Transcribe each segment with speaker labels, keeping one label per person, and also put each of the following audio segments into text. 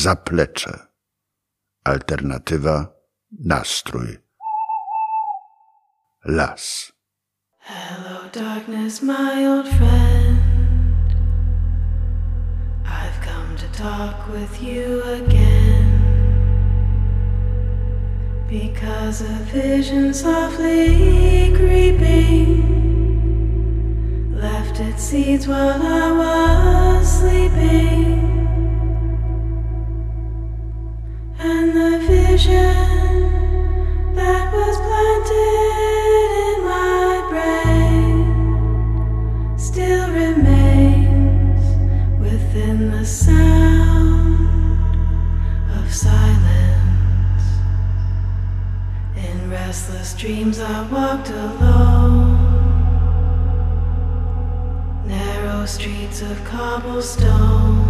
Speaker 1: zaplecze. Alternatywa, nastrój. Las.
Speaker 2: Hello, darkness, my old friend. I've come to talk with you again. Because a vision softly creeping left its seeds while I was sleeping. And the vision that was planted in my brain still remains within the sound of silence. In restless dreams, I walked alone. Narrow streets of cobblestone.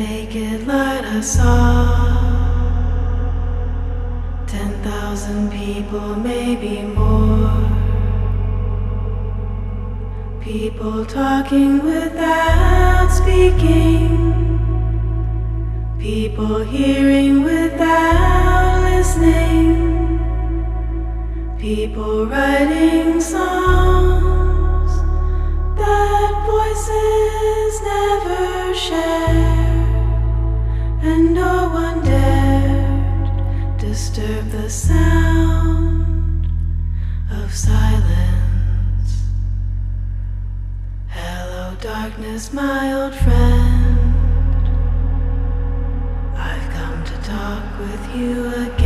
Speaker 2: Naked light I saw ten thousand people, maybe more. People talking without speaking. People hearing without listening. People writing songs that voices never share, disturb the sound of silence. Hello, darkness, my old friend. I've come to talk with you again.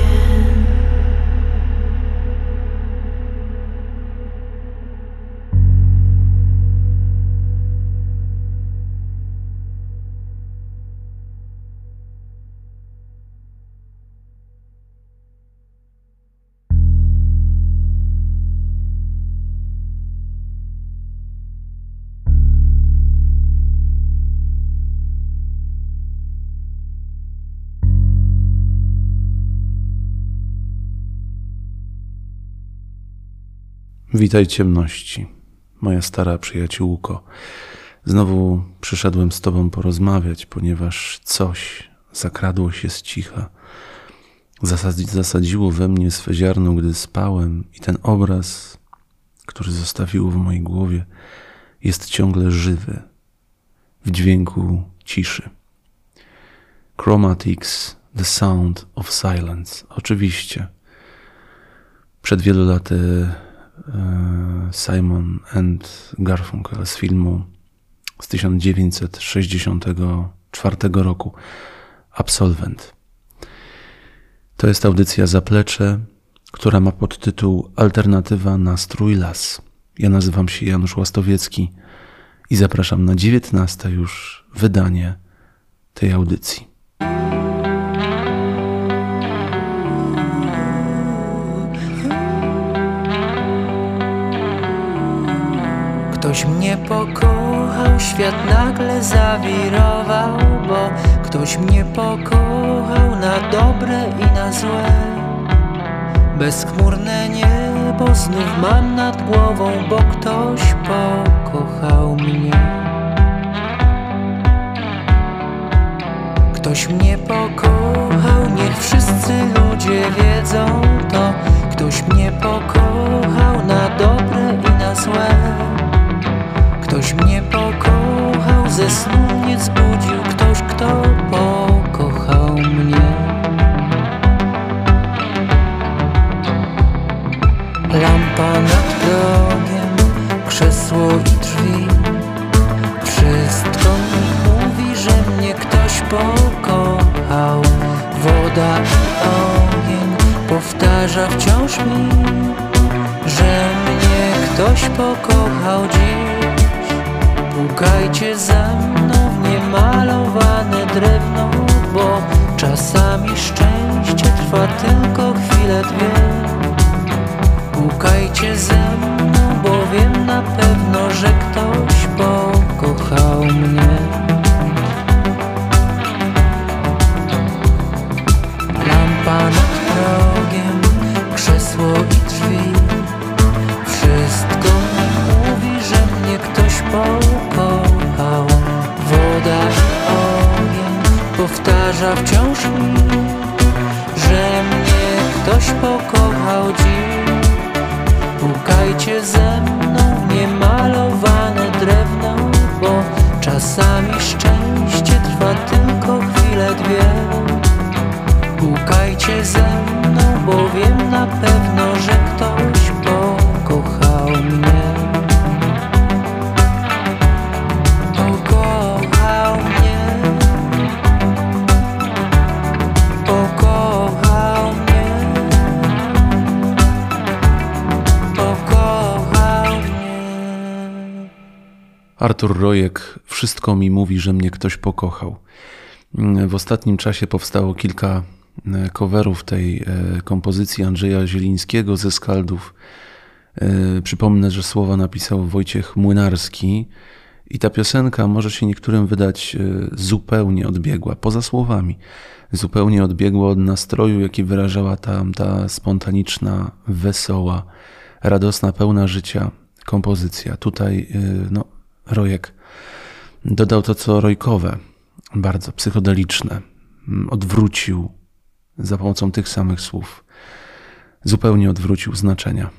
Speaker 3: Witaj ciemności, moja stara przyjaciółko. Znowu przyszedłem z tobą porozmawiać, ponieważ coś zakradło się z cicha. Zasadzi, zasadziło we mnie swe ziarno, gdy spałem, i ten obraz, który zostawiło w mojej głowie, jest ciągle żywy, w dźwięku ciszy. Chromatics, The Sound of Silence. Oczywiście. Przed wielu laty Simon and Garfunkel z filmu z 1964 roku Absolvent. To jest audycja Zaplecze, która ma podtytuł Alternatywa na strój las. Ja nazywam się Janusz Łastowiecki i zapraszam na 19 już wydanie tej audycji.
Speaker 4: Ktoś mnie pokochał, świat nagle zawirował, bo ktoś mnie pokochał na dobre i na złe. Bezchmurne niebo znów mam nad głową, bo ktoś pokochał mnie. Ktoś mnie pokochał, niech wszyscy ludzie wiedzą to. Ktoś mnie pokochał
Speaker 3: Rojek, wszystko mi mówi, że mnie ktoś pokochał. W ostatnim czasie powstało kilka e, coverów tej e, kompozycji Andrzeja Zielińskiego ze Skaldów. E, Przypomnę, że słowa napisał Wojciech Młynarski i ta piosenka może się niektórym wydać zupełnie odbiegła, poza słowami, zupełnie odbiegła od nastroju, jaki wyrażała tam ta spontaniczna, wesoła, radosna, pełna życia kompozycja. Tutaj no, Rojek dodał to, co rojkowe, bardzo psychodeliczne, odwrócił za pomocą tych samych słów, zupełnie odwrócił znaczenia.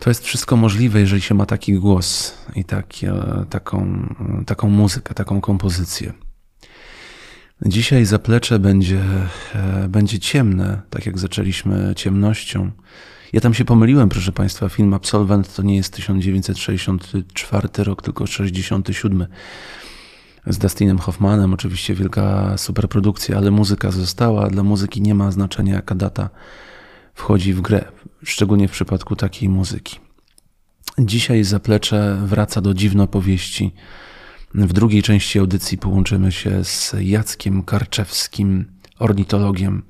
Speaker 3: To jest wszystko możliwe, jeżeli się ma taki głos i taki, taką, taką muzykę, taką kompozycję. Dzisiaj zaplecze będzie, będzie ciemne, tak jak zaczęliśmy ciemnością. Ja tam się pomyliłem, proszę Państwa. Film Absolwent to nie jest 1964 rok, tylko 67. Z Dustinem Hoffmanem, oczywiście wielka superprodukcja, ale muzyka została. Dla muzyki nie ma znaczenia, jaka data wchodzi w grę, szczególnie w przypadku takiej muzyki. Dzisiaj zaplecze wraca do dziwnopowieści. W drugiej części audycji połączymy się z Jackiem Karczewskim, ornitologiem,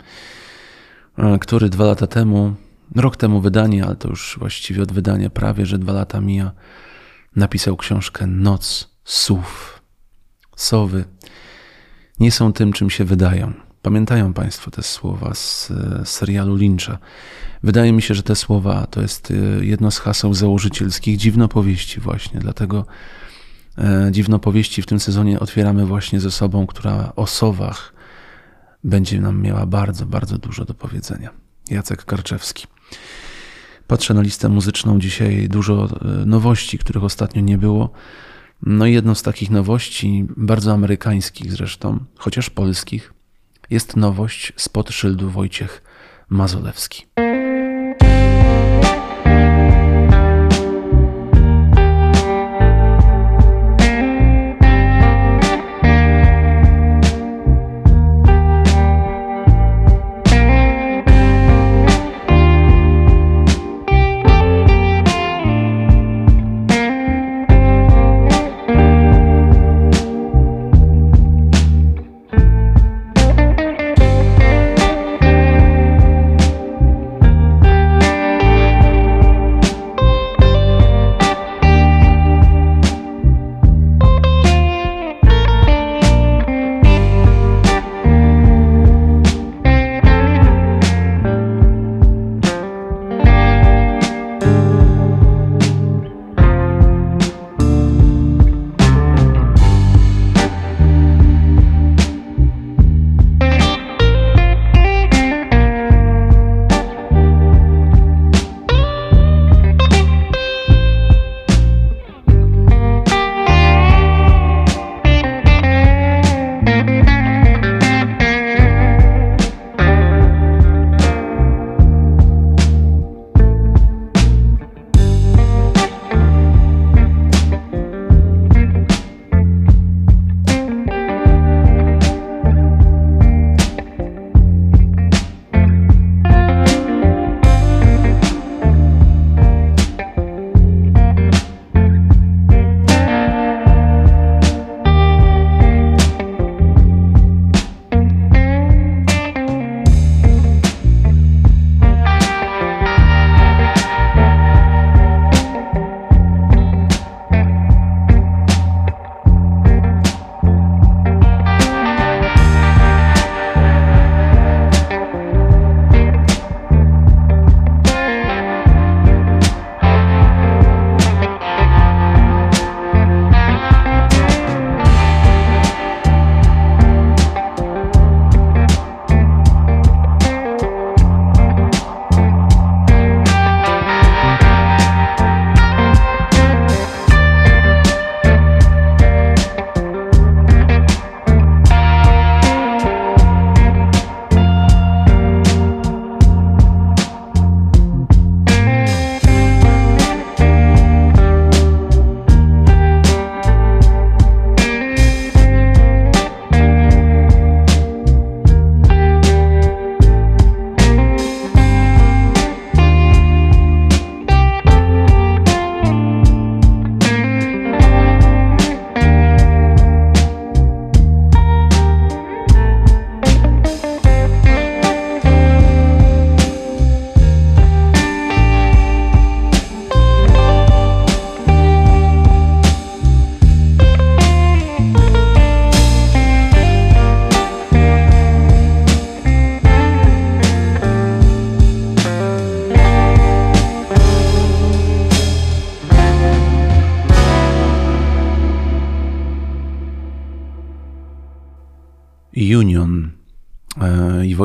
Speaker 3: który dwa lata temu rok temu wydanie, ale to już właściwie od wydania prawie, że dwa lata mija, napisał książkę Noc Sów. Sowy nie są tym, czym się wydają. Pamiętają Państwo te słowa z serialu Lyncha. Wydaje mi się, że te słowa to jest jedno z haseł założycielskich dziwnopowieści właśnie. Dlatego dziwnopowieści w tym sezonie otwieramy właśnie ze sobą, która o sowach będzie nam miała bardzo, bardzo dużo do powiedzenia. Jacek Karczewski. Patrzę na listę muzyczną dzisiaj, dużo nowości, których ostatnio nie było. No i jedną z takich nowości, bardzo amerykańskich zresztą, chociaż polskich, jest nowość spod szyldu Wojciech Mazolewski.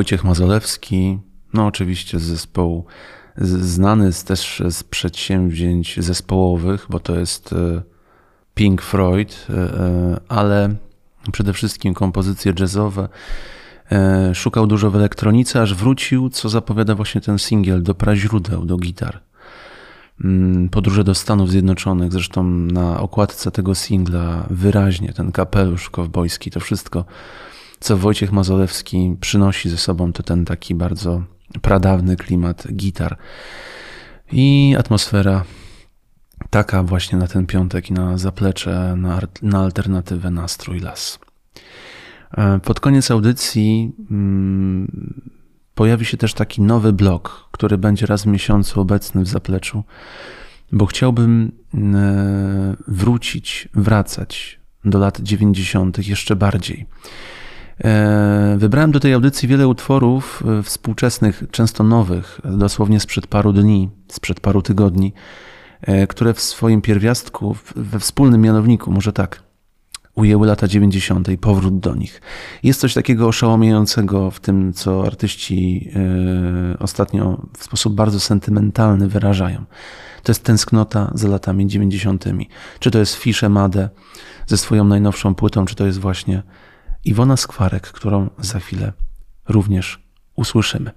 Speaker 3: Wojciech Mazolewski, no oczywiście z zespołu znany też z przedsięwzięć zespołowych, bo to jest e, Pink Floyd, ale przede wszystkim kompozycje jazzowe. Szukał dużo w elektronice, aż wrócił, co zapowiada właśnie ten singiel, do praźródeł, do gitar. Mm, podróże do Stanów Zjednoczonych. Zresztą na okładce tego singla wyraźnie ten kapelusz kowbojski, to wszystko, co Wojciech Mazolewski przynosi ze sobą, to ten taki bardzo pradawny klimat gitar. I atmosfera taka właśnie na ten piątek i na zaplecze, na, na alternatywę nastrój las. E, pod koniec audycji mm, pojawi się też taki nowy blok, który będzie raz w miesiącu obecny w zapleczu, bo chciałbym e, wrócić, wracać do lat 90. jeszcze bardziej. E, wybrałem do tej audycji wiele utworów e, współczesnych, często nowych, dosłownie sprzed paru dni, sprzed paru tygodni, które w swoim pierwiastku, we wspólnym mianowniku, może tak, ujęły lata 90. i powrót do nich. Jest coś takiego oszałamiającego w tym, co artyści ostatnio w sposób bardzo sentymentalny wyrażają. To jest tęsknota za latami 90. Czy to jest Fisze Made ze swoją najnowszą płytą, czy to jest właśnie Iwona Skwarek, którą za chwilę również usłyszymy.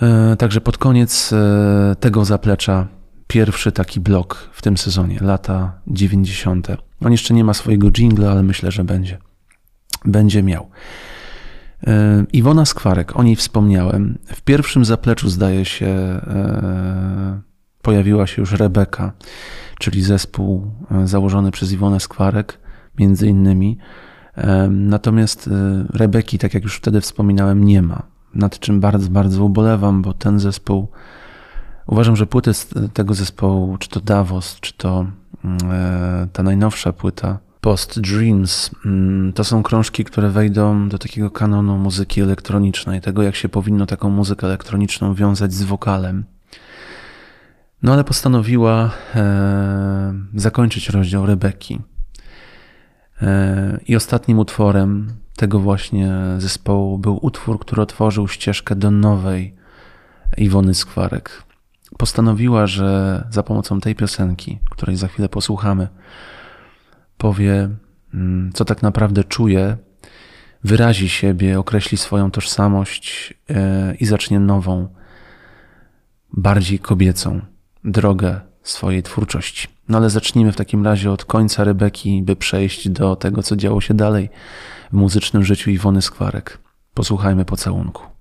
Speaker 3: Yy, także pod koniec yy, tego zaplecza pierwszy taki blok w tym sezonie, lata 90. On jeszcze nie ma swojego jingla, ale myślę, że będzie. Będzie miał. E, Iwona Skwarek, o niej wspomniałem. W pierwszym zapleczu, zdaje się, e, pojawiła się już Rebeka, czyli zespół e, założony przez Iwonę Skwarek, między innymi. Natomiast Rebeki, tak jak już wtedy wspominałem, nie ma. Nad czym bardzo, bardzo ubolewam, bo ten zespół Uważam, że płyty z tego zespołu, czy to Davos, czy to mm, e, ta najnowsza płyta Post Dreams, mm, to są krążki, które wejdą do takiego kanonu muzyki elektronicznej, tego jak się powinno taką muzykę elektroniczną wiązać z wokalem. No ale postanowiła e, zakończyć rozdział Rebeki. E, I ostatnim utworem tego właśnie zespołu był utwór, który otworzył ścieżkę do nowej Iwony Skwarek postanowiła, że za pomocą tej piosenki, której za chwilę posłuchamy, powie, mm, co tak naprawdę czuje, wyrazi siebie, określi swoją tożsamość e, i zacznie nową, bardziej kobiecą drogę swojej twórczości. No ale zacznijmy w takim razie od końca Rebeki, by przejść do tego, co działo się dalej w muzycznym życiu Iwony Skwarek. Posłuchajmy pocałunku.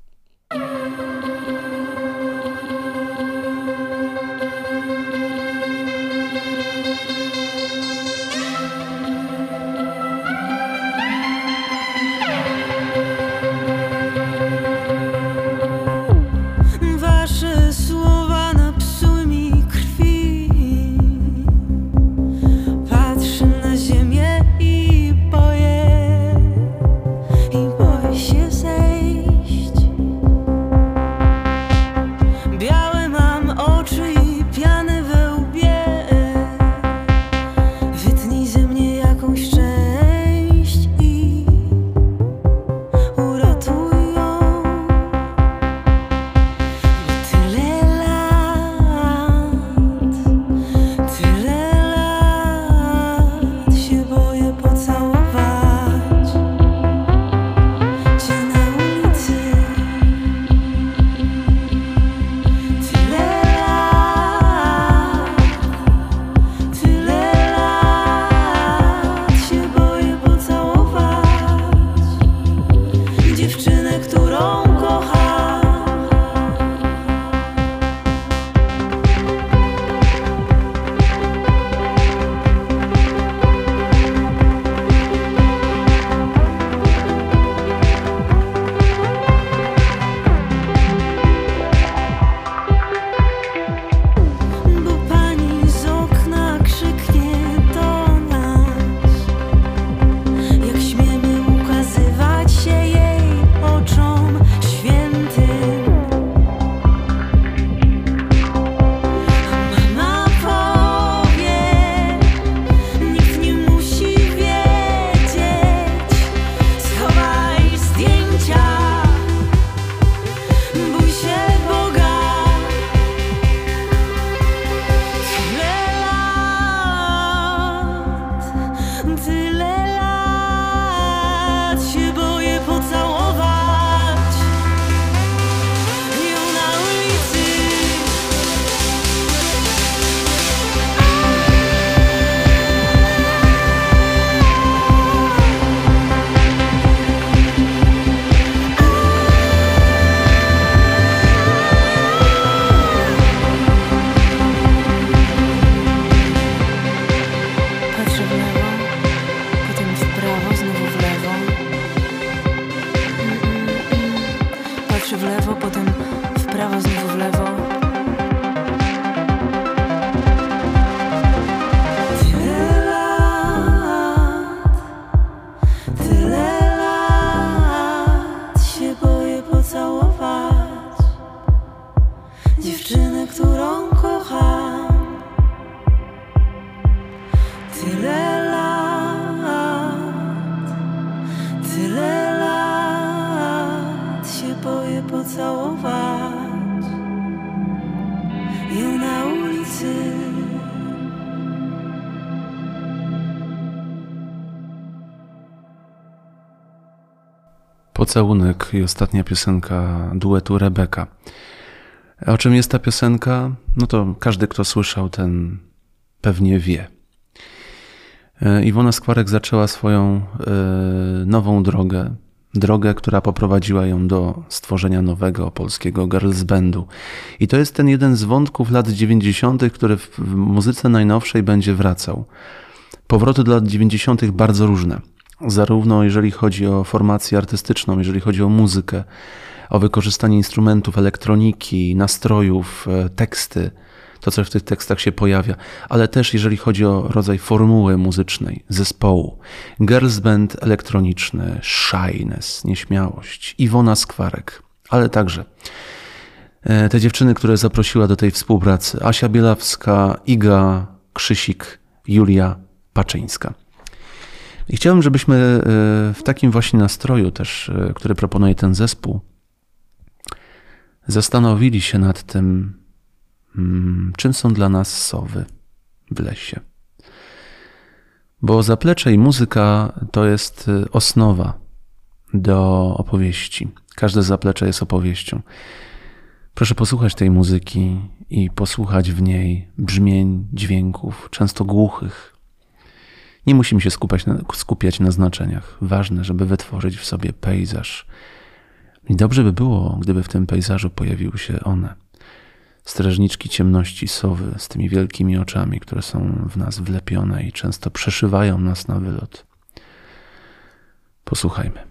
Speaker 3: Pocałunek i ostatnia piosenka duetu Rebeka. O czym jest ta piosenka? No to każdy, kto słyszał, ten pewnie wie. E, Iwona Skwarek zaczęła swoją e, nową drogę. Drogę, która poprowadziła ją do stworzenia nowego polskiego girls bandu. I to jest ten jeden z wątków lat 90., który w muzyce najnowszej będzie wracał. Powroty do lat 90. bardzo różne. Zarówno jeżeli chodzi o formację artystyczną, jeżeli chodzi o muzykę, o wykorzystanie instrumentów, elektroniki, nastrojów, e, teksty, to co w tych tekstach się pojawia, ale też jeżeli chodzi o rodzaj formuły muzycznej, zespołu. Girls band elektroniczny, shyness, nieśmiałość, Iwona Skwarek, ale także e, te dziewczyny, które zaprosiła do tej współpracy, Asia Bielawska, Iga Krzysik, Julia Paczyńska. I chciałbym, żebyśmy e, w takim właśnie nastroju też, e, który proponuje ten zespół, zastanowili się nad tym, mm, czym są dla nas sowy w lesie. Bo zaplecze i muzyka to jest e, osnowa do opowieści. Każde zaplecze jest opowieścią. Proszę posłuchać tej muzyki i posłuchać w niej brzmień, dźwięków, często głuchych. Nie musimy się skupiać na, skupiać na znaczeniach. Ważne, żeby wytworzyć w sobie pejzaż. I dobrze by było, gdyby w tym pejzażu pojawiły się one. Strażniczki ciemności sowy z tymi wielkimi oczami, które są w nas wlepione i często przeszywają nas na wylot. Posłuchajmy.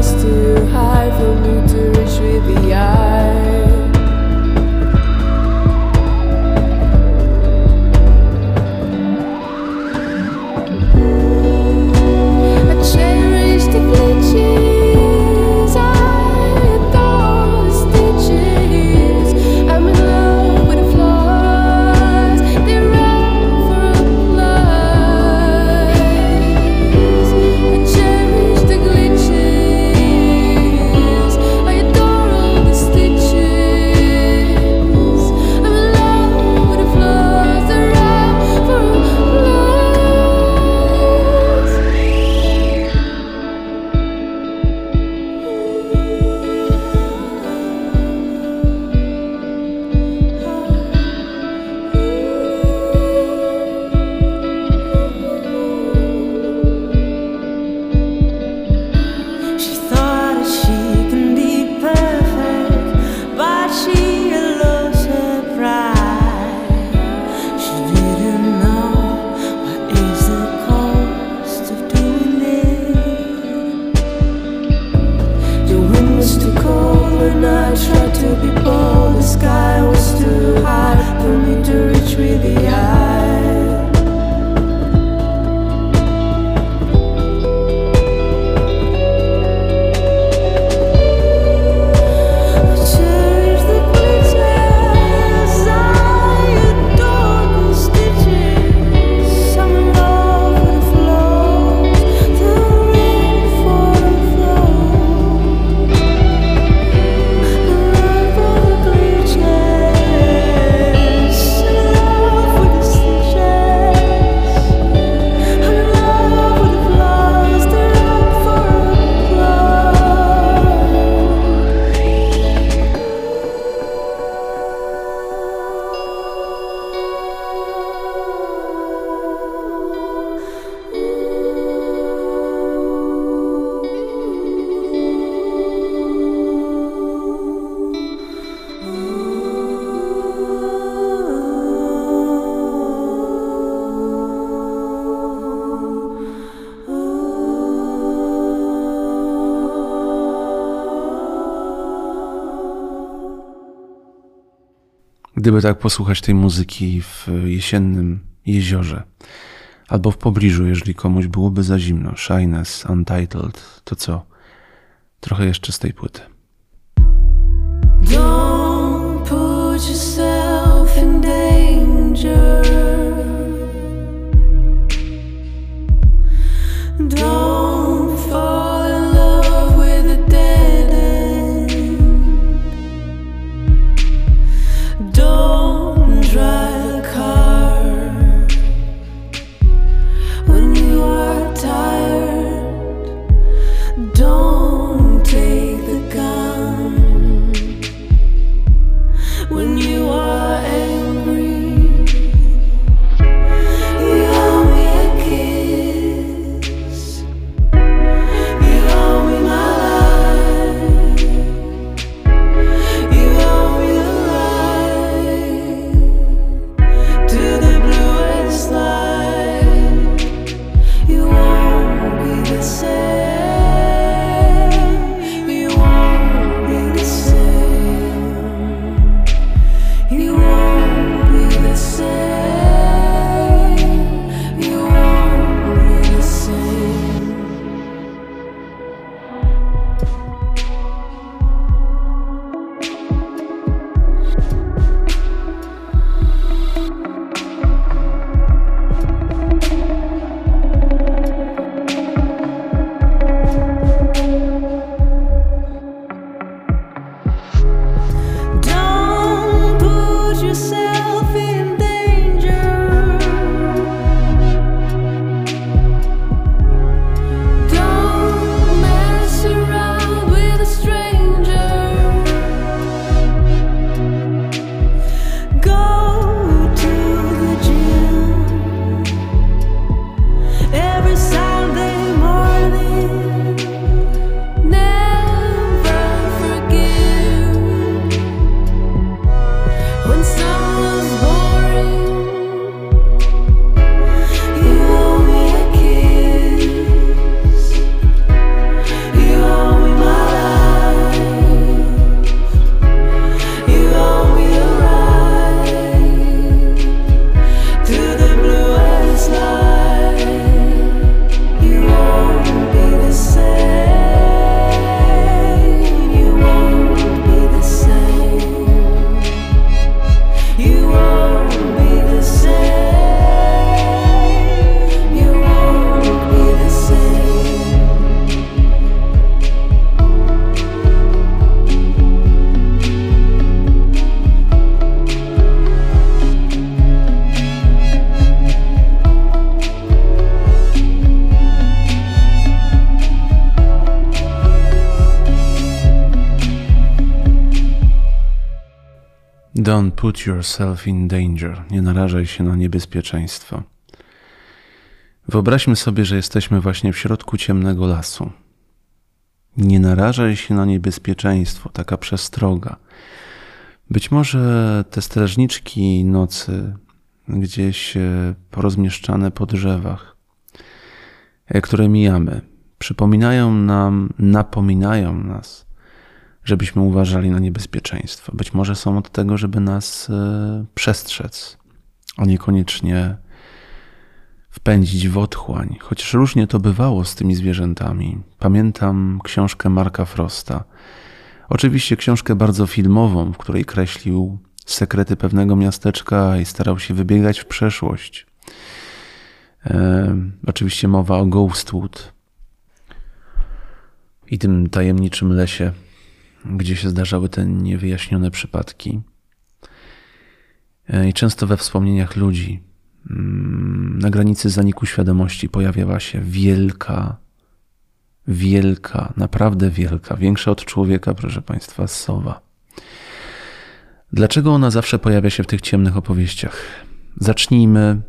Speaker 5: Gdyby tak posłuchać tej muzyki w jesiennym jeziorze, albo w pobliżu, jeżeli komuś byłoby za zimno, Shyness, Untitled, to co? Trochę jeszcze z tej płyty.
Speaker 3: Don't put yourself in danger.
Speaker 5: Nie narażaj się na niebezpieczeństwo. Wyobraźmy sobie, że jesteśmy właśnie w środku ciemnego lasu. Nie narażaj się na niebezpieczeństwo, taka przestroga. Być może te strażniczki nocy, gdzieś e, porozmieszczane po drzewach, e, które mijamy, przypominają nam, napominają nas, żebyśmy uważali na niebezpieczeństwo. Być może są od tego, żeby nas e, przestrzec, a niekoniecznie wpędzić w otchłań. Chociaż różnie to bywało z tymi zwierzętami. Pamiętam książkę Marka Frosta. Oczywiście książkę bardzo filmową, w której kreślił sekrety pewnego miasteczka i starał się wybiegać w przeszłość. E, oczywiście mowa o Ghostwood i tym tajemniczym lesie, gdzie się zdarzały te niewyjaśnione przypadki. E, I często we wspomnieniach ludzi mm, na granicy zaniku świadomości pojawiała się wielka, wielka, naprawdę wielka, większa od człowieka, proszę Państwa, sowa. Dlaczego ona zawsze pojawia się w tych ciemnych opowieściach? Zacznijmy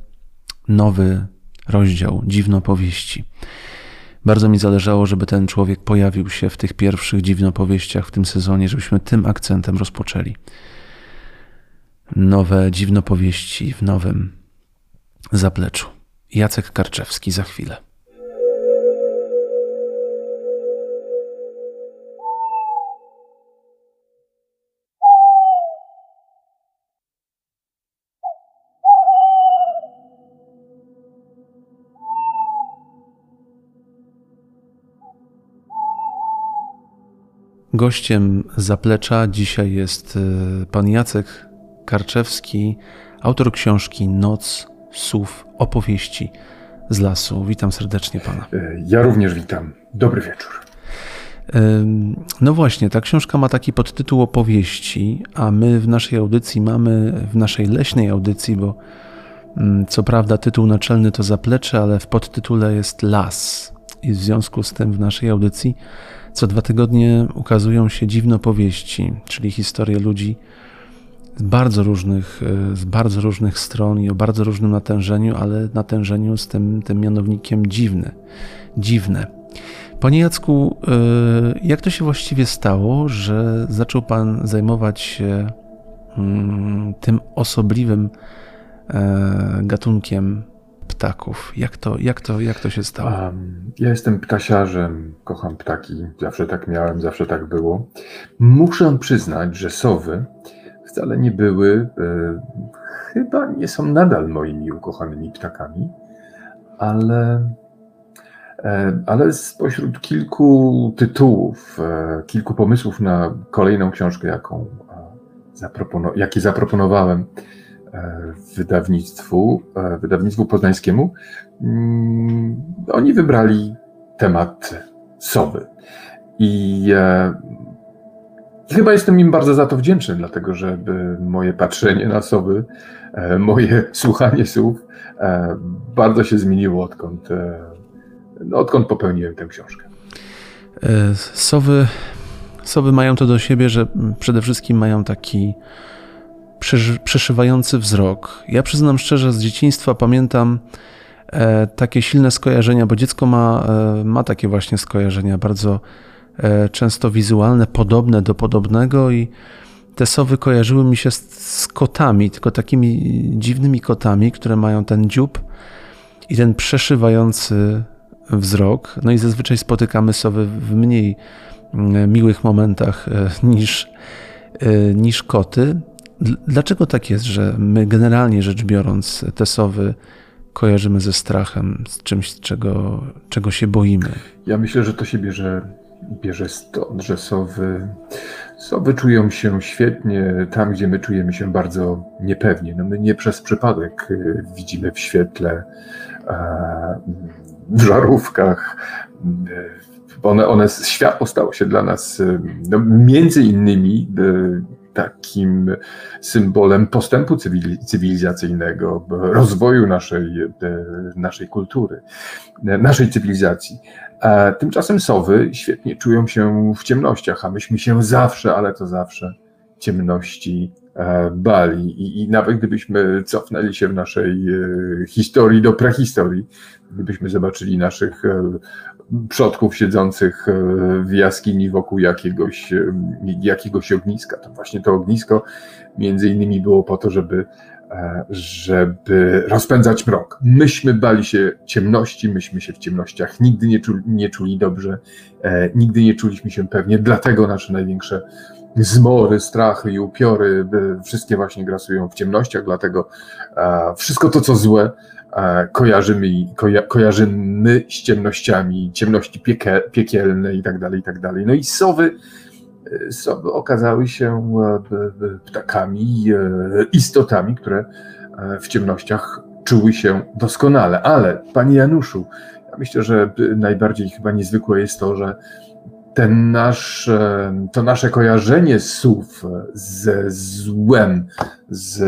Speaker 5: nowy rozdział dziwnopowieści. Bardzo mi zależało, żeby ten człowiek pojawił się w tych pierwszych dziwnopowieściach w tym sezonie, żebyśmy tym akcentem rozpoczęli. Nowe dziwnopowieści w nowym zapleczu. Jacek Karczewski za chwilę.
Speaker 3: Gościem zaplecza dzisiaj jest e, pan Jacek Karczewski, autor książki Noc słów opowieści z lasu. Witam serdecznie pana.
Speaker 6: E, Ja również witam. Dobry wieczór.
Speaker 3: No właśnie, ta książka ma taki podtytuł opowieści, a my w naszej audycji mamy, w naszej leśnej audycji, bo mm, co prawda tytuł naczelny to zaplecze, ale w podtytule jest las. I w związku z tym w naszej audycji co dwa tygodnie ukazują się dziwne opowieści, czyli historie ludzi z bardzo różnych, e, z bardzo różnych stron i o bardzo różnym natężeniu, ale natężeniu z tym, tym mianownikiem dziwne. Dziwne. Panie Jacku, e, jak to się właściwie stało, że zaczął Pan zajmować się mm, tym osobliwym e, gatunkiem ptaków? Jak to, jak to, jak to się stało?
Speaker 6: Ja jestem ptasiarzem, kocham ptaki, zawsze tak miałem, zawsze tak było. Muszę przyznać, że sowy wcale nie były, e, chyba nie są nadal moimi ukochanymi ptakami, ale, e, ale spośród kilku tytułów, e, kilku pomysłów na kolejną książkę, jaką, zapropono- jakie zaproponowałem, wydawnictwu, e, wydawnictwu poznańskiemu, mm, oni wybrali temat sowy. I e, chyba jestem im bardzo za to wdzięczny, dlatego że e, moje patrzenie na sowy, e, moje słuchanie słów e, bardzo się zmieniło, odkąd, e, no, odkąd popełniłem tę książkę.
Speaker 3: E, Sowy, sowy mają to do siebie, że przede wszystkim mają taki przeszywający wzrok. Ja przyznam szczerze, z dzieciństwa pamiętam e, takie silne skojarzenia, bo dziecko ma, e, ma takie właśnie skojarzenia, bardzo e, często wizualne, podobne do podobnego i te sowy kojarzyły mi się z, z kotami, tylko takimi dziwnymi kotami, które mają ten dziób i ten przeszywający wzrok. No i zazwyczaj spotykamy sowy w mniej miłych momentach niż, niż koty. Dl- Dlaczego tak jest, że my generalnie rzecz biorąc te sowy kojarzymy ze strachem, z czymś, czego, czego się boimy?
Speaker 6: Ja myślę, że to się bierze, bierze stąd, że sowy, sowy czują się świetnie tam, gdzie my czujemy się bardzo niepewnie. No my nie przez przypadek y, widzimy w świetle, w żarówkach. y, One, one, światło stało się dla nas y, no, między innymi takim symbolem postępu cywili- cywilizacyjnego, rozwoju naszej, y, naszej kultury, y, naszej cywilizacji. Tymczasem sowy świetnie czują się w ciemnościach, a myśmy się zawsze, ale to zawsze ciemności e, bali. I, I nawet gdybyśmy cofnęli się w naszej e, historii do prehistorii, gdybyśmy zobaczyli naszych e, przodków siedzących e, w jaskini wokół jakiegoś, e, jakiegoś ogniska, to właśnie to ognisko między innymi było po to, żeby e, żeby rozpędzać mrok. Myśmy bali się ciemności, myśmy się w ciemnościach nigdy nie czuli, nie czuli dobrze, nigdy nie czuliśmy się pewnie, dlatego nasze największe zmory, strachy i upiory wszystkie właśnie grasują w ciemnościach, dlatego wszystko to, co złe, kojarzymy, koja, kojarzymy z ciemnościami, ciemności piekie, piekielne i tak dalej, i tak dalej. No i sowy, e, sowy okazały się e, ptakami, e, istotami, które w ciemnościach czuły się doskonale. Ale, panie Januszu, ja myślę, że najbardziej chyba niezwykłe jest to, że ten nasz, to nasze kojarzenie słów ze złem, z,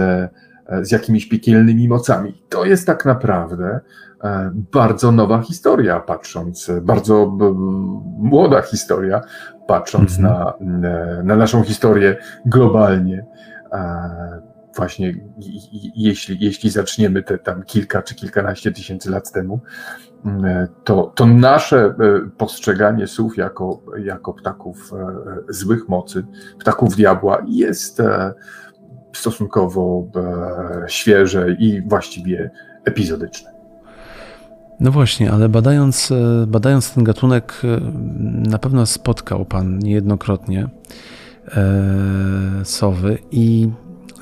Speaker 6: z jakimiś piekielnymi mocami, to jest tak naprawdę e, bardzo nowa historia, patrząc, e, bardzo młoda historia, patrząc
Speaker 3: Mhm.
Speaker 6: na, e, na naszą historię globalnie. E, Właśnie jeśli, jeśli zaczniemy te tam kilka czy kilkanaście tysięcy lat temu, e, to, to nasze e, postrzeganie słów jako, jako ptaków e, złych mocy, ptaków diabła jest e, stosunkowo e, świeże i właściwie epizodyczne.
Speaker 3: No właśnie, ale badając, e, badając ten gatunek, e, na pewno spotkał Pan niejednokrotnie sowy i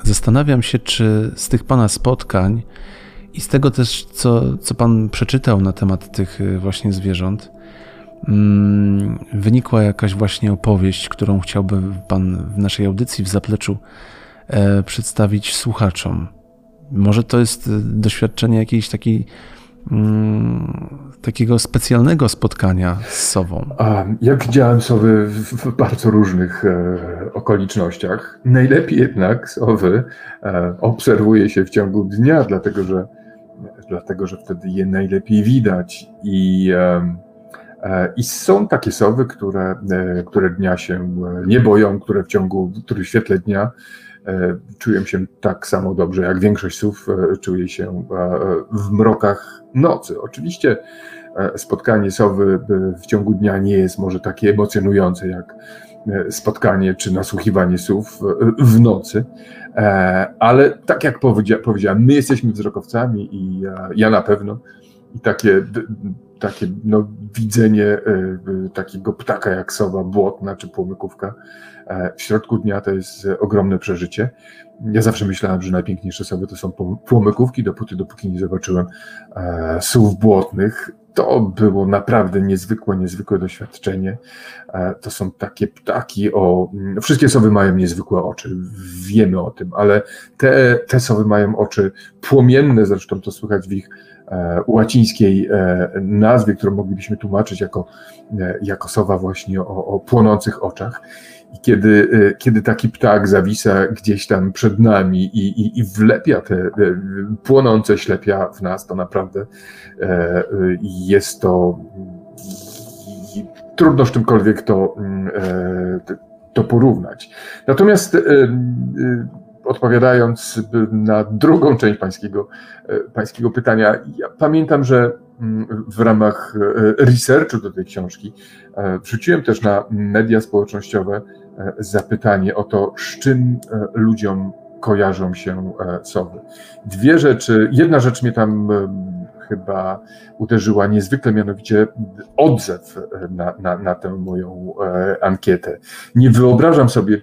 Speaker 3: zastanawiam się, czy z tych Pana spotkań i z tego też, co, co Pan przeczytał na temat tych właśnie zwierząt, mm, wynikła jakaś właśnie opowieść, którą chciałby Pan w naszej audycji w zapleczu przedstawić słuchaczom. Może to jest doświadczenie jakiejś takiej mm, takiego specjalnego spotkania z sową?
Speaker 6: Ja widziałem sowy w, bardzo różnych e, okolicznościach. Najlepiej jednak sowy e, obserwuje się w ciągu dnia, dlatego że, dlatego że wtedy je najlepiej widać. I, e, e i są takie sowy, które, e, które dnia się nie boją, które w ciągu, które w świetle dnia e, czują się tak samo dobrze, jak większość sów czuje się w mrokach nocy. Oczywiście E, spotkanie sowy e, w ciągu dnia nie jest może takie emocjonujące jak e, spotkanie czy nasłuchiwanie słów w nocy, ale tak jak powiedziałem, my jesteśmy wzrokowcami i ja na pewno i takie, takie no, widzenie takiego ptaka jak sowa błotna czy płomykówka w środku dnia to jest ogromne przeżycie. Ja zawsze myślałem, że najpiękniejsze sowy to są płomykówki, dopóty, dopóki nie zobaczyłem słów błotnych to było naprawdę niezwykłe, niezwykłe doświadczenie. E, to są takie ptaki o. Mm, wszystkie sowy mają niezwykłe oczy, wiemy o tym, ale te, te sowy mają oczy płomienne, zresztą to słychać w ich e, łacińskiej e, nazwie, którą moglibyśmy tłumaczyć jako, jako sowa właśnie o, o płonących oczach. I kiedy, kiedy taki ptak zawisa gdzieś tam przed nami i, i, i wlepia te płonące ślepia w nas, to naprawdę E, jest to trudno z czymkolwiek to, mm, e, to porównać. Natomiast e, odpowiadając na drugą część pańskiego, pańskiego pytania, ja pamiętam, że mm, w ramach researchu do tej książki wrzuciłem też na media społecznościowe zapytanie o to, z czym ludziom kojarzą się sowy. Dwie rzeczy, jedna rzecz mnie tam chyba uderzyła niezwykle, mianowicie odzew na, na, na tę moją e, ankietę. Nie wyobrażam sobie,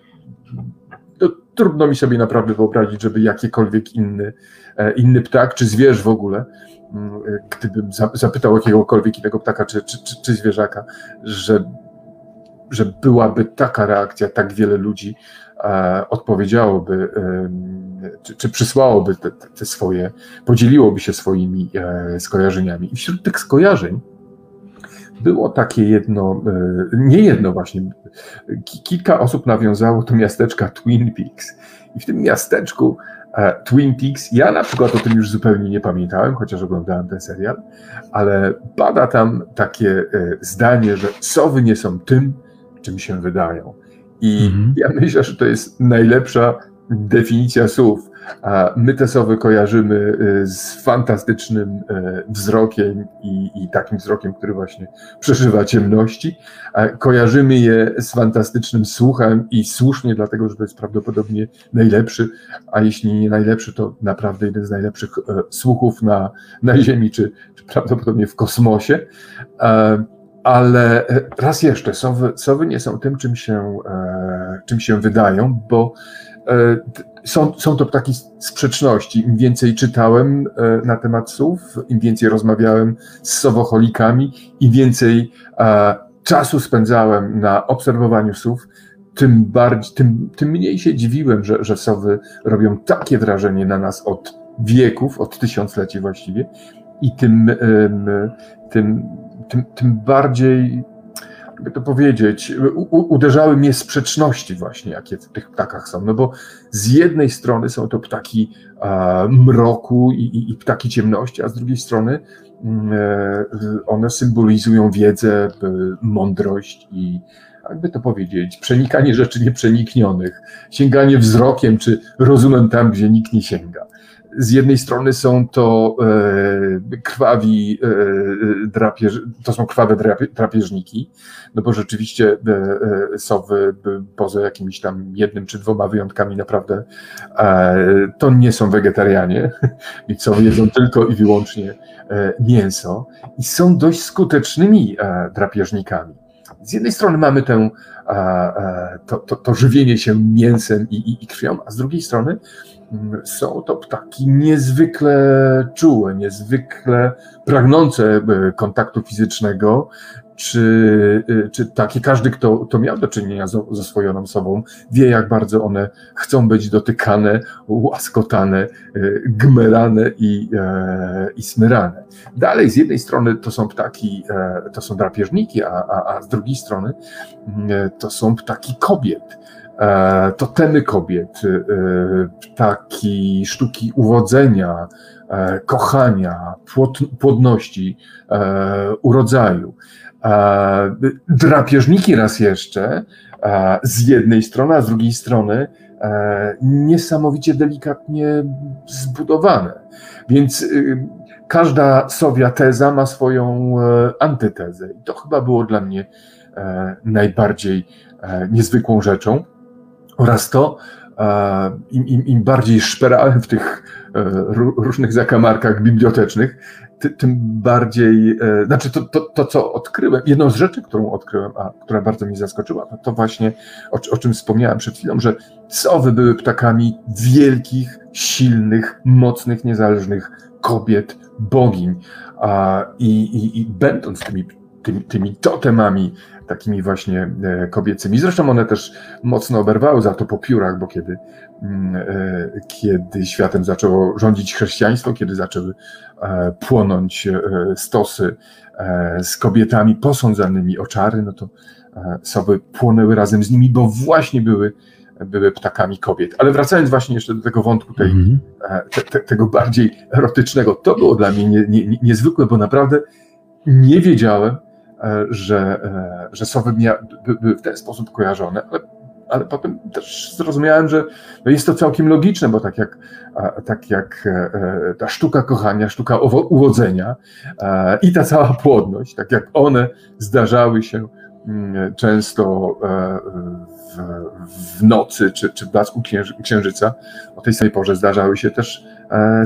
Speaker 6: trudno mi sobie naprawdę wyobrazić, żeby jakikolwiek inny, e, inny ptak, czy zwierz w ogóle, mm, gdybym zapytał jakiegokolwiek innego ptaka czy, czy, czy, czy zwierzaka, że, że byłaby taka reakcja, tak wiele ludzi e, odpowiedziałoby czy, czy przysłałoby te, te, swoje, podzieliłoby się swoimi e, skojarzeniami. I wśród tych skojarzeń było takie jedno, e, nie jedno właśnie, kilka osób nawiązało do miasteczka Twin Peaks. I w tym miasteczku e, Twin Peaks, ja na przykład o tym już zupełnie nie pamiętałem, chociaż oglądałem ten serial, ale pada tam takie e, zdanie, że sowy nie są tym, czym się wydają. I mhm. ja myślę, że to jest najlepsza definicja słów. My te sowy kojarzymy y, z fantastycznym y, wzrokiem i, i, takim wzrokiem, który właśnie przeżywa ciemności. Kojarzymy je z fantastycznym słuchem i słusznie, dlatego że to jest prawdopodobnie najlepszy, a jeśli nie najlepszy, to naprawdę jeden z najlepszych e, słuchów na, na Ziemi, czy, czy prawdopodobnie w kosmosie. E, ale e, raz jeszcze, sowy, sowy nie są tym, czym się, czym się wydają, bo E, są, są to takie sprzeczności. Im więcej czytałem e, na temat słów, im więcej rozmawiałem z sowocholikami, im więcej e, czasu spędzałem na obserwowaniu słów, tym, bardziej, tym, tym mniej się dziwiłem, że, że sowy robią takie wrażenie na nas od wieków, od tysiącleci właściwie, i tym, tym, tym, tym bardziej jakby to powiedzieć, u, uderzały mnie sprzeczności właśnie, jakie w tych ptakach są. No bo z jednej strony są to ptaki a, mroku i, i, i, ptaki ciemności, a z drugiej strony mm, e, one symbolizują wiedzę, mądrość i jakby to powiedzieć, przenikanie rzeczy nieprzeniknionych, sięganie wzrokiem czy rozumem tam, gdzie nikt nie sięga z jednej strony są to e, krwawi e, drapież, to są krwawe drapieżniki, no bo rzeczywiście e, sowy poza jakimiś tam jednym czy dwoma wyjątkami naprawdę to nie są wegetarianie, i co jedzą tylko i wyłącznie mięso i są dość skutecznymi drapieżnikami. Z jednej strony mamy tę, to, to, to żywienie się mięsem i, i, i krwią, a z drugiej strony są to ptaki niezwykle czułe, niezwykle pragnące e, kontaktu fizycznego, czy, czy taki każdy, kto, kto miał do czynienia z, ze swoją sobą, wie, jak bardzo one chcą być dotykane, łaskotane, gmerane i, i smyrane. Dalej, z jednej strony to są ptaki, to są drapieżniki, a, a, a z drugiej strony to są ptaki kobiet. E, totemy kobiet, e, ptaki sztuki uwodzenia, e, kochania, płodności, urodzaju. Drapieżniki raz jeszcze, z jednej strony, a z drugiej strony niesamowicie delikatnie zbudowane. Więc każda sowia teza ma swoją antytezę. I to chyba było dla mnie najbardziej niezwykłą rzeczą oraz to, im, im, im bardziej szperałem w tych e, różnych zakamarkach bibliotecznych, tym bardziej, e, znaczy to, to, to, co odkryłem, jedną z rzeczy, którą odkryłem, a która bardzo mnie zaskoczyła, to, to właśnie, o, o czym wspomniałem przed chwilą, że sowy były ptakami wielkich, silnych, mocnych, niezależnych kobiet, bogiń. A, i, i, I będąc tymi, tymi, tymi totemami takimi właśnie e, kobiecymi. Zresztą one też mocno oberwały za to po piórach, bo kiedy, mm, e, kiedy światem zaczęło rządzić chrześcijaństwo, kiedy zaczęły e, płonąć stosy z kobietami posądzanymi o czary, no to sowy płonęły razem z nimi, bo właśnie były, były ptakami kobiet. Ale wracając właśnie jeszcze do tego wątku tej, mm -hmm. te, te, tego bardziej erotycznego, to było dla mnie nie, nie, niezwykłe, bo naprawdę nie wiedziałem, że, e, że sowy były w ten sposób kojarzone, ale, ale potem też zrozumiałem, że no jest to całkiem logiczne, bo tak jak, tak jak e, ta sztuka kochania, sztuka uwodzenia i ta cała płodność, tak jak one zdarzały się mm, często w, w nocy czy, czy w blasku księżyca, o tej samej porze zdarzały się też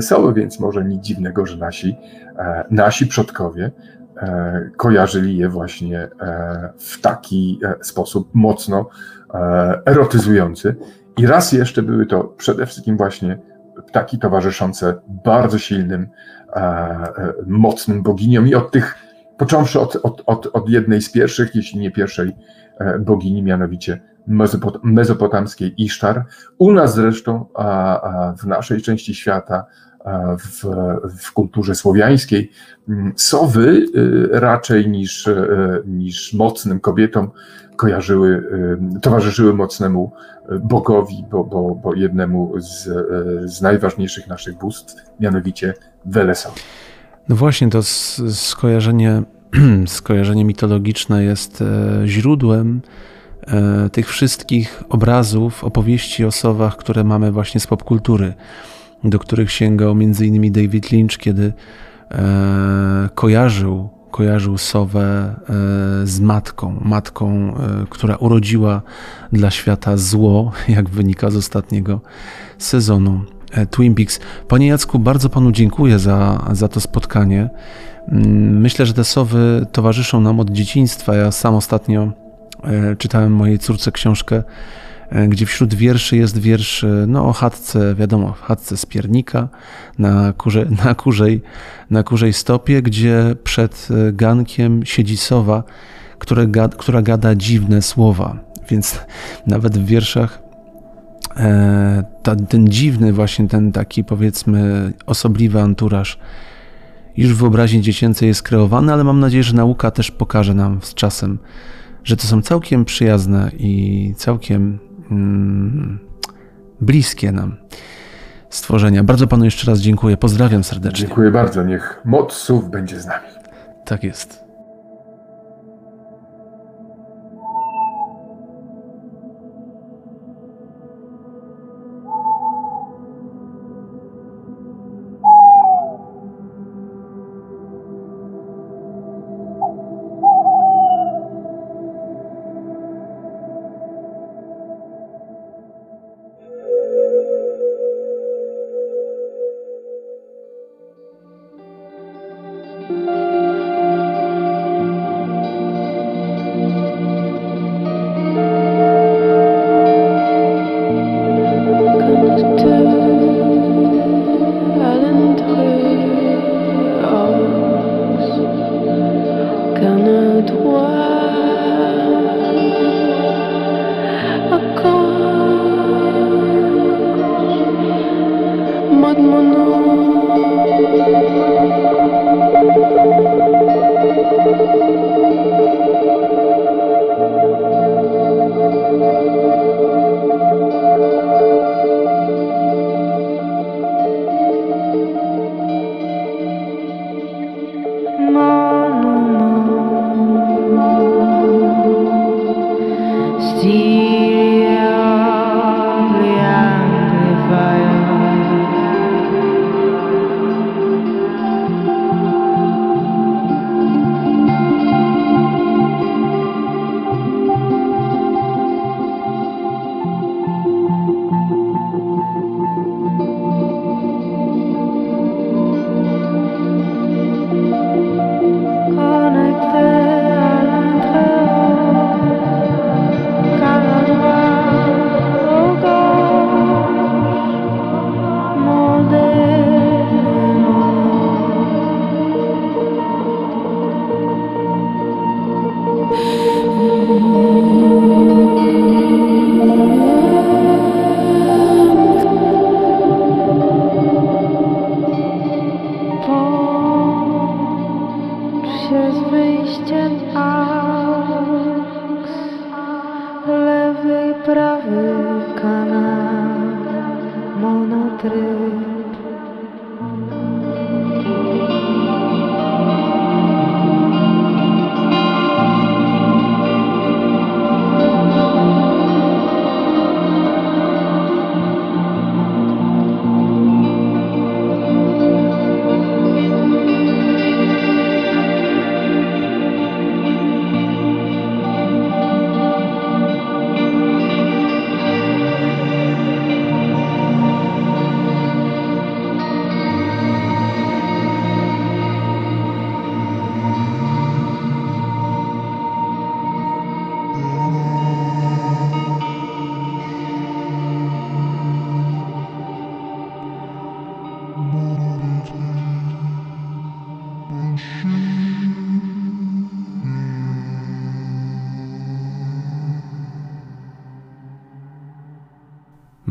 Speaker 6: soły, więc może nic dziwnego, że nasi, nasi przodkowie E, kojarzyli je właśnie e, w taki e, sposób mocno erotyzujący. I raz jeszcze były to przede wszystkim właśnie ptaki towarzyszące bardzo silnym, mocnym boginiom i od tych, począwszy od, od, od, od jednej z pierwszych, jeśli nie pierwszej bogini, mianowicie mezopotamskiej Isztar. U nas zresztą, w naszej części świata, w, w kulturze słowiańskiej. Mm, sowy y, raczej niż, y, niż mocnym kobietom kojarzyły, y, towarzyszyły mocnemu bogowi, bo, bo, bo jednemu z, z najważniejszych naszych bóstw, mianowicie Welesowi.
Speaker 3: No właśnie, to skojarzenie, skojarzenie mitologiczne jest e, źródłem e, tych wszystkich obrazów, opowieści o sowach, które mamy właśnie z popkultury do których sięgał m.in. David Lynch, kiedy e, kojarzył, kojarzył Sowę e, z matką, matką, e, która urodziła dla świata zło, jak wynika z ostatniego sezonu e, Twin Peaks. Panie Jacku, bardzo panu dziękuję za, za to spotkanie. Mm, myślę, że te sowy towarzyszą nam od dzieciństwa. Ja sam ostatnio e, czytałem mojej córce książkę gdzie wśród wierszy jest wiersz e, no, o chatce, wiadomo, chatce z piernika na, kurze, na, kurzej, na kurzej stopie, gdzie przed e, gankiem siedzi sowa, które, która gada dziwne słowa. Więc nawet w wierszach e, ta, ten dziwny, właśnie ten taki powiedzmy osobliwy anturaż już w wyobraźni dziecięcej jest kreowany, ale mam nadzieję, że nauka też pokaże nam z czasem, że to są całkiem przyjazne i całkiem mm, bliskie nam stworzenia. Bardzo panu jeszcze raz dziękuję. Pozdrawiam serdecznie.
Speaker 6: Dziękuję bardzo. Niech moc słów będzie z nami.
Speaker 3: Tak jest.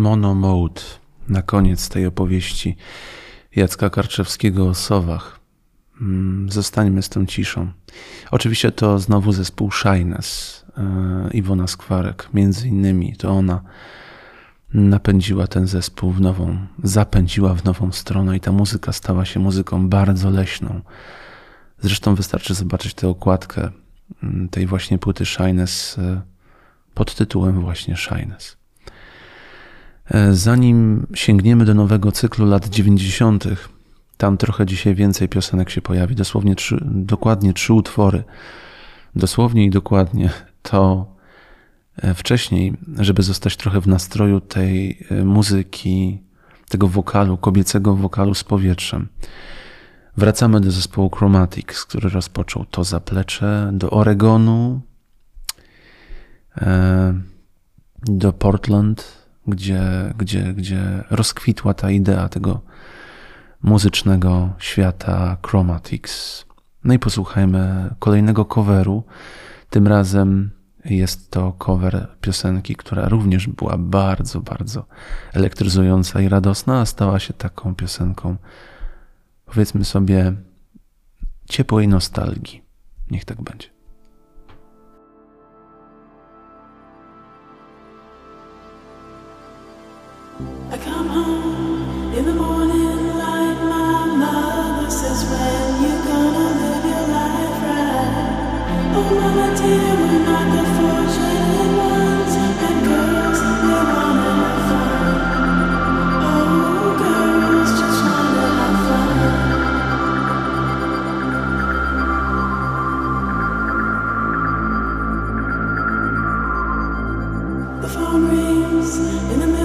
Speaker 3: Monomode na koniec tej opowieści Jacka Karczewskiego o sowach. Mm, zostańmy z tą ciszą. Oczywiście to znowu zespół Shyness, e, Iwona Skwarek, między innymi to ona napędziła ten zespół w nową, zapędziła w nową stronę i ta muzyka stała się muzyką bardzo leśną. Zresztą wystarczy zobaczyć tę okładkę mm, tej właśnie płyty Shyness e, pod tytułem właśnie Shyness. E, zanim sięgniemy do nowego cyklu lat 90., tam trochę dzisiaj więcej piosenek się pojawi, dosłownie trzy, dokładnie trzy utwory. Dosłownie i dokładnie to e, wcześniej, żeby zostać trochę w nastroju tej e, muzyki, tego wokalu, kobiecego wokalu z powietrzem. Wracamy do zespołu Chromatics, który rozpoczął to zaplecze, do Oregonu, do Portland, gdzie, gdzie, gdzie rozkwitła ta idea tego muzycznego świata Chromatics. No i posłuchajmy kolejnego coveru. Tym razem jest to cover piosenki, która również była bardzo, bardzo elektryzująca i radosna, a stała się taką piosenką, powiedzmy sobie, ciepłej nostalgii. Niech tak będzie.
Speaker 2: The Oh Oh phone rings in the middle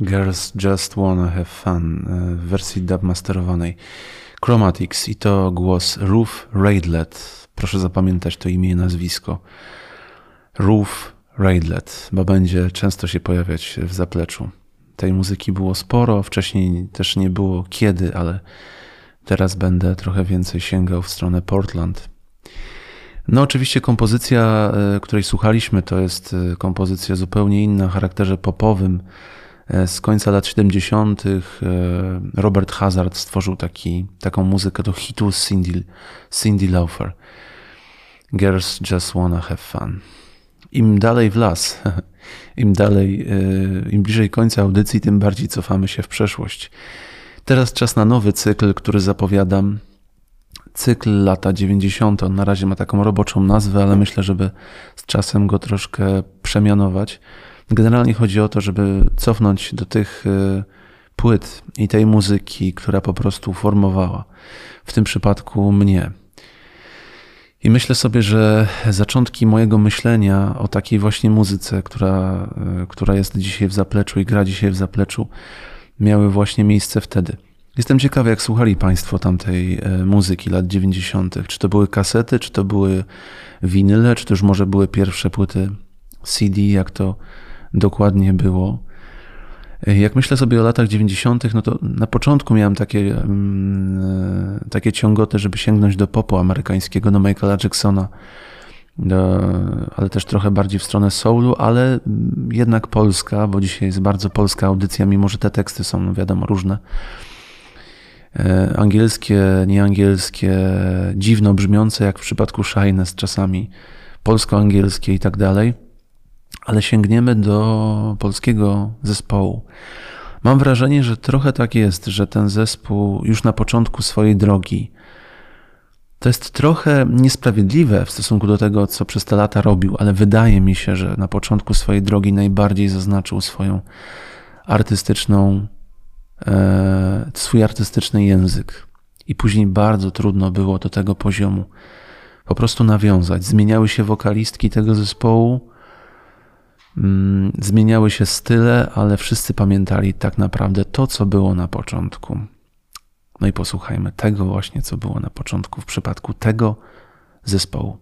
Speaker 2: Girls Just Wanna Have Fun
Speaker 3: e, w wersji dubmasterowanej Chromatics i to głos Ruth Raidlet. Proszę zapamiętać to imię i nazwisko. Ruth Raidlet, bo będzie często się pojawiać w zapleczu. Tej muzyki było sporo, wcześniej też nie było kiedy, ale teraz będę trochę więcej sięgał w stronę Portland. No, oczywiście kompozycja, e, której słuchaliśmy, to jest e, kompozycja zupełnie inna o charakterze popowym. E, z końca lat 70. Robert Hazard stworzył taki, taką muzykę do hitu Cindy, Cindy Lauper. Girls Just Wanna Have Fun. Im dalej w las, im dalej, im bliżej końca audycji, tym bardziej cofamy się w przeszłość. Teraz czas na nowy cykl, który zapowiadam cykl lata 90. On na razie ma taką roboczą nazwę, ale myślę, żeby z czasem go troszkę przemianować. Generalnie chodzi o to, żeby cofnąć do tych y, płyt i tej muzyki, która po prostu formowała w tym przypadku mnie. I myślę sobie, że zaczątki mojego myślenia o takiej właśnie muzyce, która, y, która jest dzisiaj w zapleczu i gra dzisiaj w zapleczu, miały właśnie miejsce wtedy. Jestem ciekawy, jak słuchali Państwo tamtej e, muzyki lat 90. Czy to były kasety, czy to były winyle, czy to już może były pierwsze płyty CD, jak to dokładnie było. E, jak myślę sobie o latach 90., no to na początku miałem takie, mm, e, takie ciągoty, żeby sięgnąć do popu amerykańskiego, do Michaela Jacksona, do, ale też trochę bardziej w stronę soulu, ale mm, jednak polska, bo dzisiaj jest bardzo polska audycja, mimo że te teksty są, no wiadomo, różne E, angielskie, nieangielskie, dziwno brzmiące, jak w przypadku Shines, czasami polsko-angielskie i tak dalej, ale sięgniemy do polskiego zespołu. Mam wrażenie, że trochę tak jest, że ten zespół już na początku swojej drogi to jest trochę niesprawiedliwe w stosunku do tego, co przez te lata robił, ale wydaje mi się, że na początku swojej drogi najbardziej zaznaczył swoją artystyczną E, swój artystyczny język. I później bardzo trudno było do tego poziomu po prostu nawiązać. Zmieniały się wokalistki tego zespołu, zmieniały się style, ale wszyscy pamiętali tak naprawdę to, co było na początku. No i posłuchajmy tego właśnie, co było na początku w przypadku tego zespołu.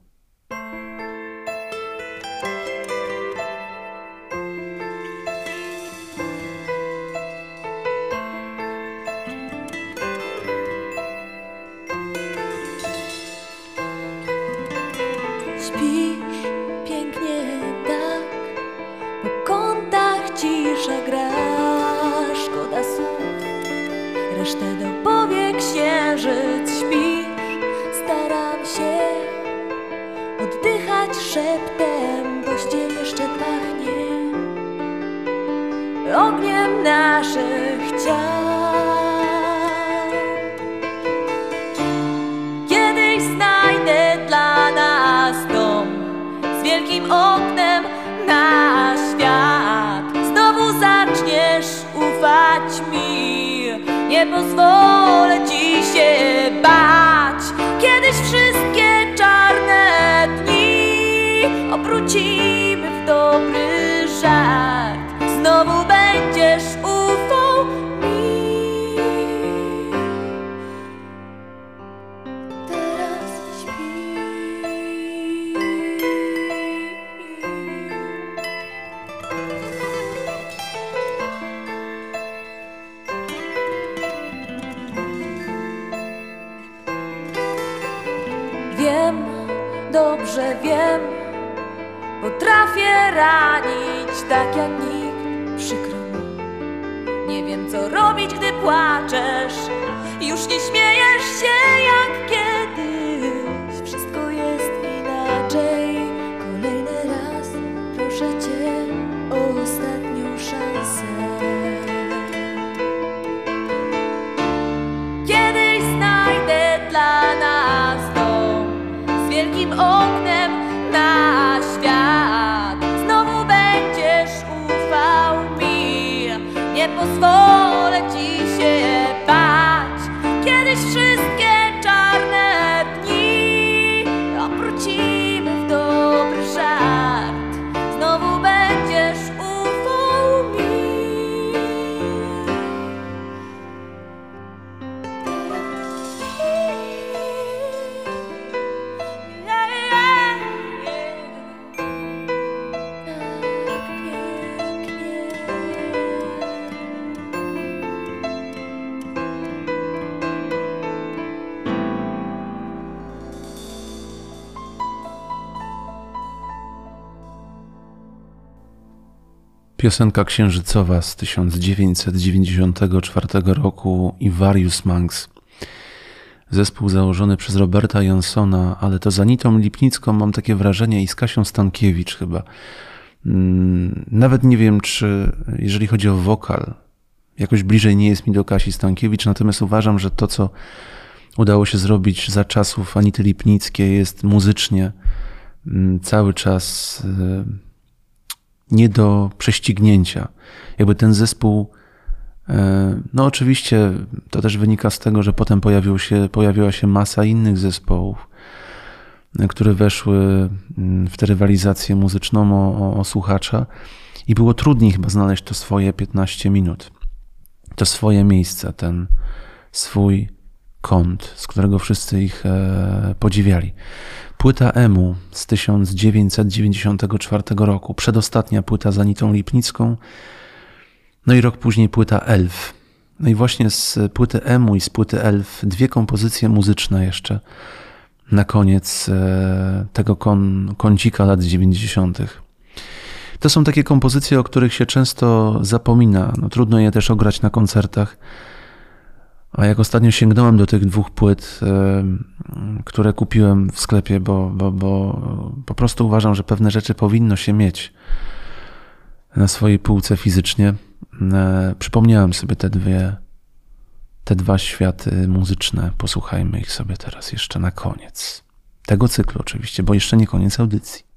Speaker 5: dobrze wiem. Potrafię ranić tak jak nikt. Przykro mi. Nie wiem co robić gdy płaczesz. Już nie śmiejesz się jak kiedyś.
Speaker 3: Piosenka księżycowa z 1994 roku i Various Monks. Zespół założony przez Roberta Jansona, ale to za Anitą Lipnicką mam takie wrażenie i z Kasią Stankiewicz chyba. Mm, nawet nie wiem, czy jeżeli chodzi o wokal, jakoś bliżej nie jest mi do Kasi Stankiewicz, natomiast uważam, że to, co udało się zrobić za czasów Anity Lipnickiej jest muzycznie mm, cały czas y, nie do prześcignięcia. Jakby ten zespół, y, no oczywiście to też wynika z tego, że potem pojawił się, pojawiła się masa innych zespołów, y, które weszły mm, w tę rywalizację muzyczną o, o, o słuchacza i było trudniej chyba znaleźć to swoje 15 minut, to swoje miejsce, ten swój kąt, z którego wszyscy ich e, podziwiali. Płyta Emu z 1994 roku, przedostatnia płyta z Anitą Lipnicką, no i rok później płyta Elf. No i właśnie z płyty Emu i z płyty Elf dwie kompozycje muzyczne jeszcze na koniec e, tego kon, kącika lat 90. To są takie kompozycje, o których się często zapomina. No, trudno je też ograć na koncertach. A jak ostatnio sięgnąłem do tych dwóch płyt, które kupiłem w sklepie, bo, bo, bo po prostu uważam, że pewne rzeczy powinno się mieć na swojej półce fizycznie, e, przypomniałem sobie te dwie, te dwa światy muzyczne. Posłuchajmy ich sobie teraz jeszcze na koniec. Tego cyklu oczywiście, bo jeszcze nie koniec audycji.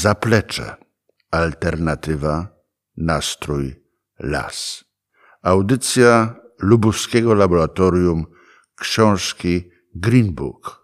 Speaker 1: Zaplecze. Alternatywa. Nastrój. Las. Audycja Lubuskiego Laboratorium Książki Green Book.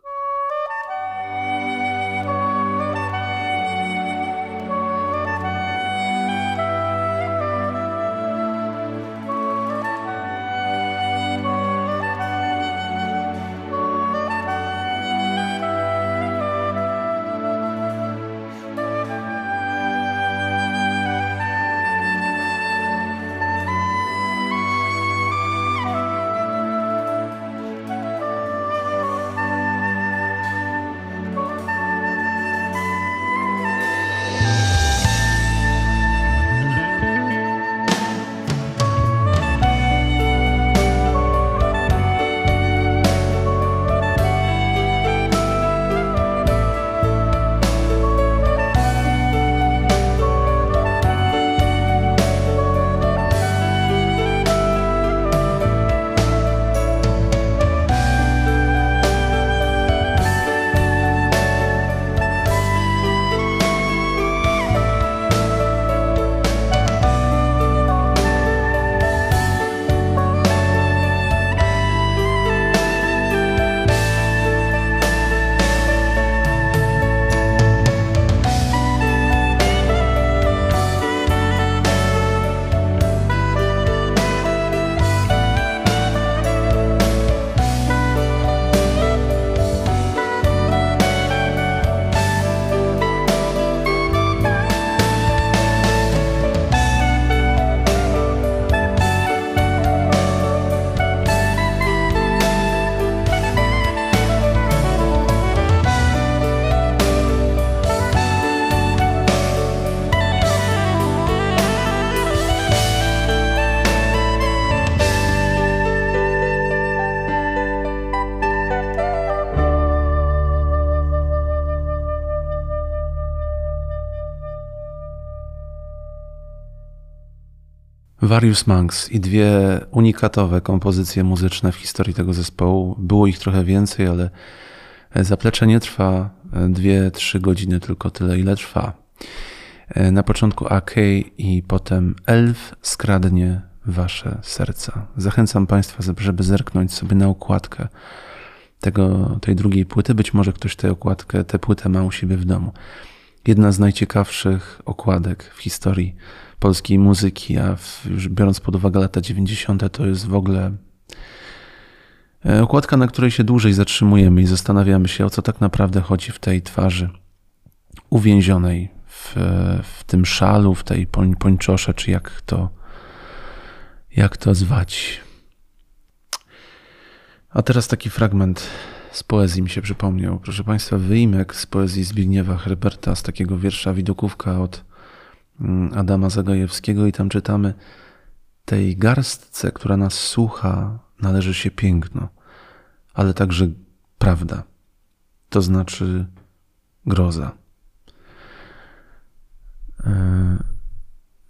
Speaker 3: Various Monks i dwie unikatowe kompozycje muzyczne w historii tego zespołu. Było ich trochę więcej, ale zaplecze nie trwa dwie, trzy godziny, tylko tyle, ile trwa. Na początku AK i potem Elf skradnie wasze serca. Zachęcam Państwa, żeby zerknąć sobie na okładkę tego, tej drugiej płyty. Być może ktoś tę okładkę, tę płytę ma u siebie w domu. Jedna z najciekawszych okładek w historii polskiej muzyki, a w, już biorąc pod uwagę lata 90., to jest w ogóle e, okładka, na której się dłużej zatrzymujemy i zastanawiamy się, o co tak naprawdę chodzi w tej twarzy uwięzionej w, w tym szalu, w tej poń, pończosze, czy jak to, jak to zwać. A teraz taki fragment z poezji mi się przypomniał. Proszę Państwa, wyjmek z poezji Zbigniewa Herberta, z takiego wiersza Widokówka od Adama Zagajewskiego i tam czytamy tej garstce, która nas słucha, należy się piękno, ale także prawda, to znaczy groza. E,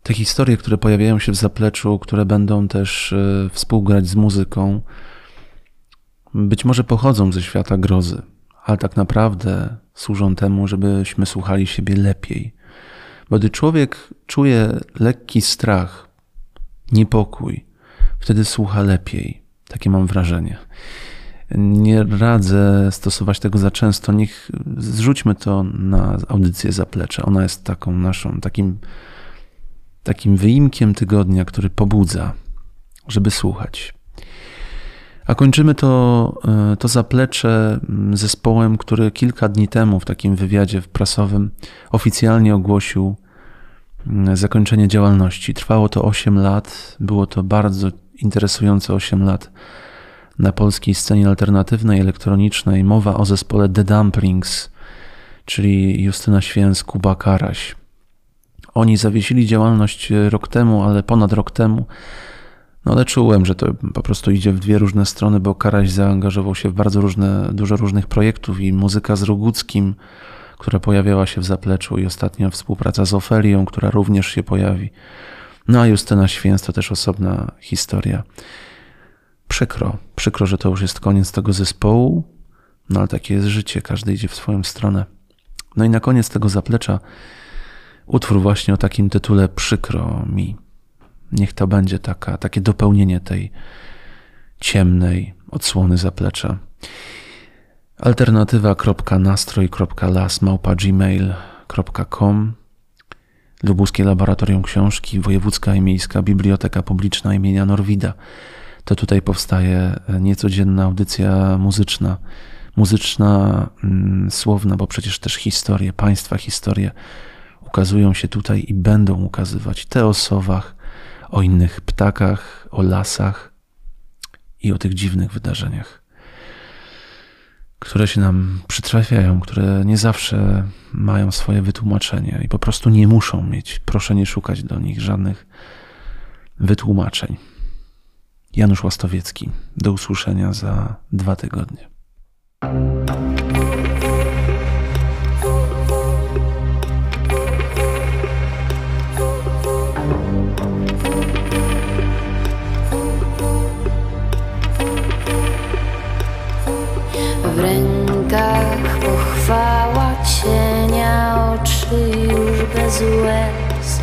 Speaker 3: te historie, które pojawiają się w zapleczu, które będą też e, współgrać z muzyką, być może pochodzą ze świata grozy, ale tak naprawdę służą temu, żebyśmy słuchali siebie lepiej. Bo gdy człowiek czuje lekki strach, niepokój, wtedy słucha lepiej. Takie mam wrażenie. Nie radzę stosować tego za często. Niech zrzućmy to na audycję zaplecze. Ona jest taką naszą, takim, takim wyimkiem tygodnia, który pobudza, żeby słuchać. A kończymy to, e, to zaplecze mm, zespołem, który kilka dni temu w takim wywiadzie prasowym oficjalnie ogłosił mm, zakończenie działalności. Trwało to 8 lat, było to bardzo interesujące 8 lat na polskiej scenie alternatywnej, elektronicznej. Mowa o zespole The Dumplings, czyli Justyna Święc, Kuba Karaś. Oni zawiesili działalność rok temu, ale ponad rok temu no ale czułem, że to po prostu idzie w dwie różne strony, bo Karaś zaangażował się w bardzo różne, dużo różnych projektów i muzyka z Roguckim, która pojawiała się w zapleczu i ostatnio współpraca z Ofelią, która również się pojawi. No a Justyna Święc to też osobna historia. Przykro, przykro, że to już jest koniec tego zespołu, no ale takie jest życie, każdy idzie w swoją stronę. No i na koniec tego zaplecza utwór właśnie o takim tytule Przykro mi. Niech to będzie taka, takie dopełnienie tej ciemnej odsłony zaplecza. Alternatywa.nastrój.las.gmail.com Lubuskie Laboratorium Książki, Wojewódzka i Miejska Biblioteka Publiczna imienia Norwida. To tutaj powstaje niecodzienna audycja muzyczna. Muzyczna, mm, słowna, bo przecież też historie, państwa historie ukazują się tutaj i będą ukazywać. Te o sowach, o innych ptakach, o lasach i o tych dziwnych wydarzeniach, które się nam przytrafiają, które nie zawsze mają swoje wytłumaczenie i po prostu nie muszą mieć. Proszę nie szukać do nich żadnych wytłumaczeń. Janusz Łastowiecki. Do usłyszenia za dwa tygodnie.
Speaker 7: Rękach pochwała cienia, oczy już bez łez.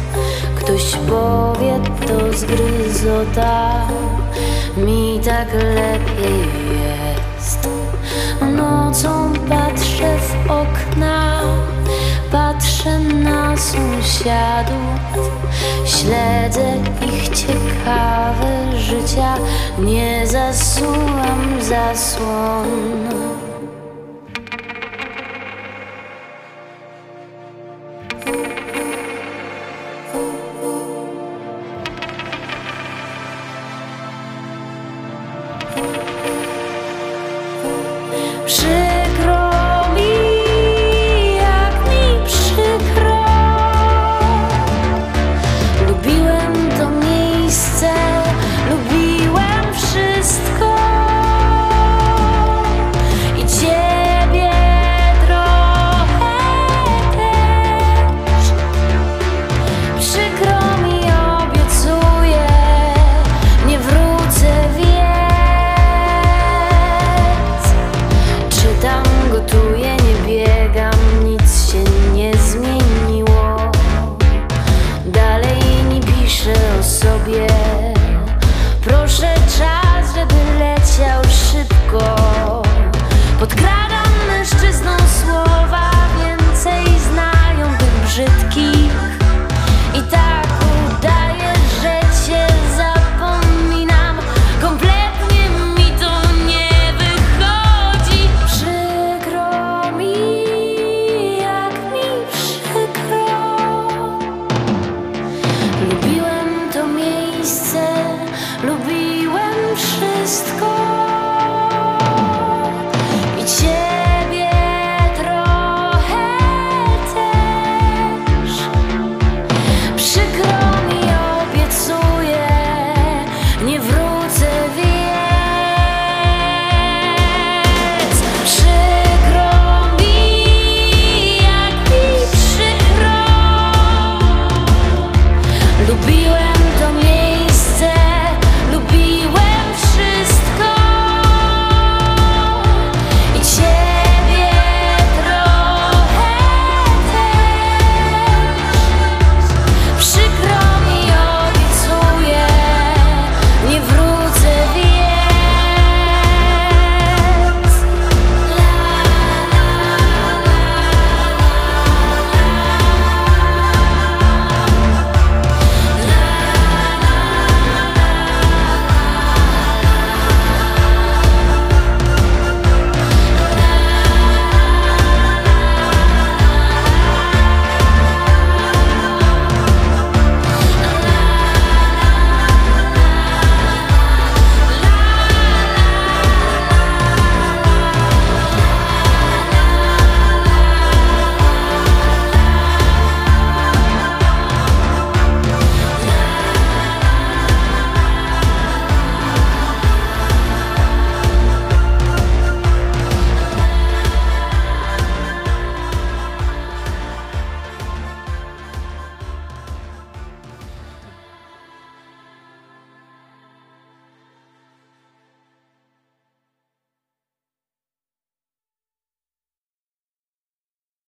Speaker 7: Ktoś powie, to zgryzota, mi tak lepiej jest. Nocą patrzę w okna, patrzę na sąsiadów, śledzę ich ciekawe życia, nie zasuwam zasłon.